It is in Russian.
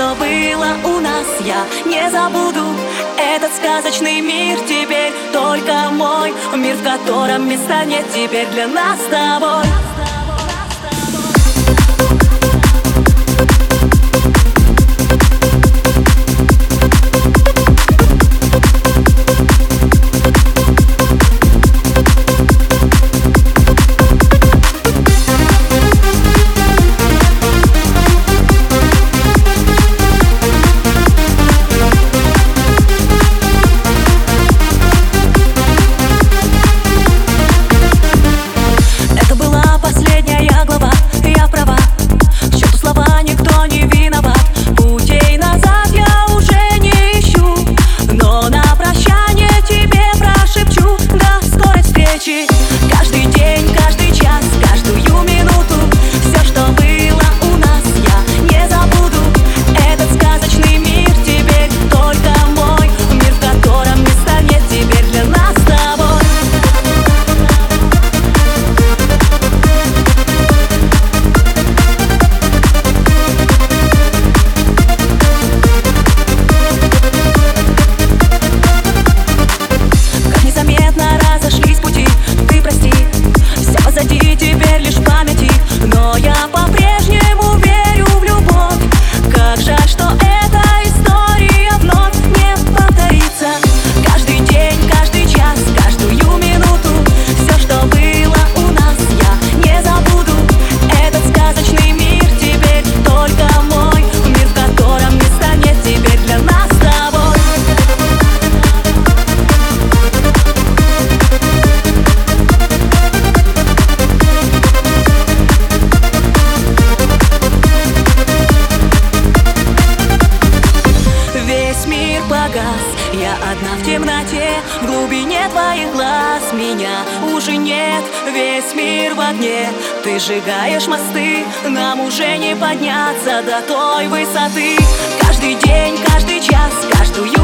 что было у нас, я не забуду. Этот сказочный мир теперь только мой Мир, в котором места нет теперь для нас с тобой уже нет, весь мир в огне. Ты сжигаешь мосты, нам уже не подняться до той высоты. Каждый день, каждый час, каждую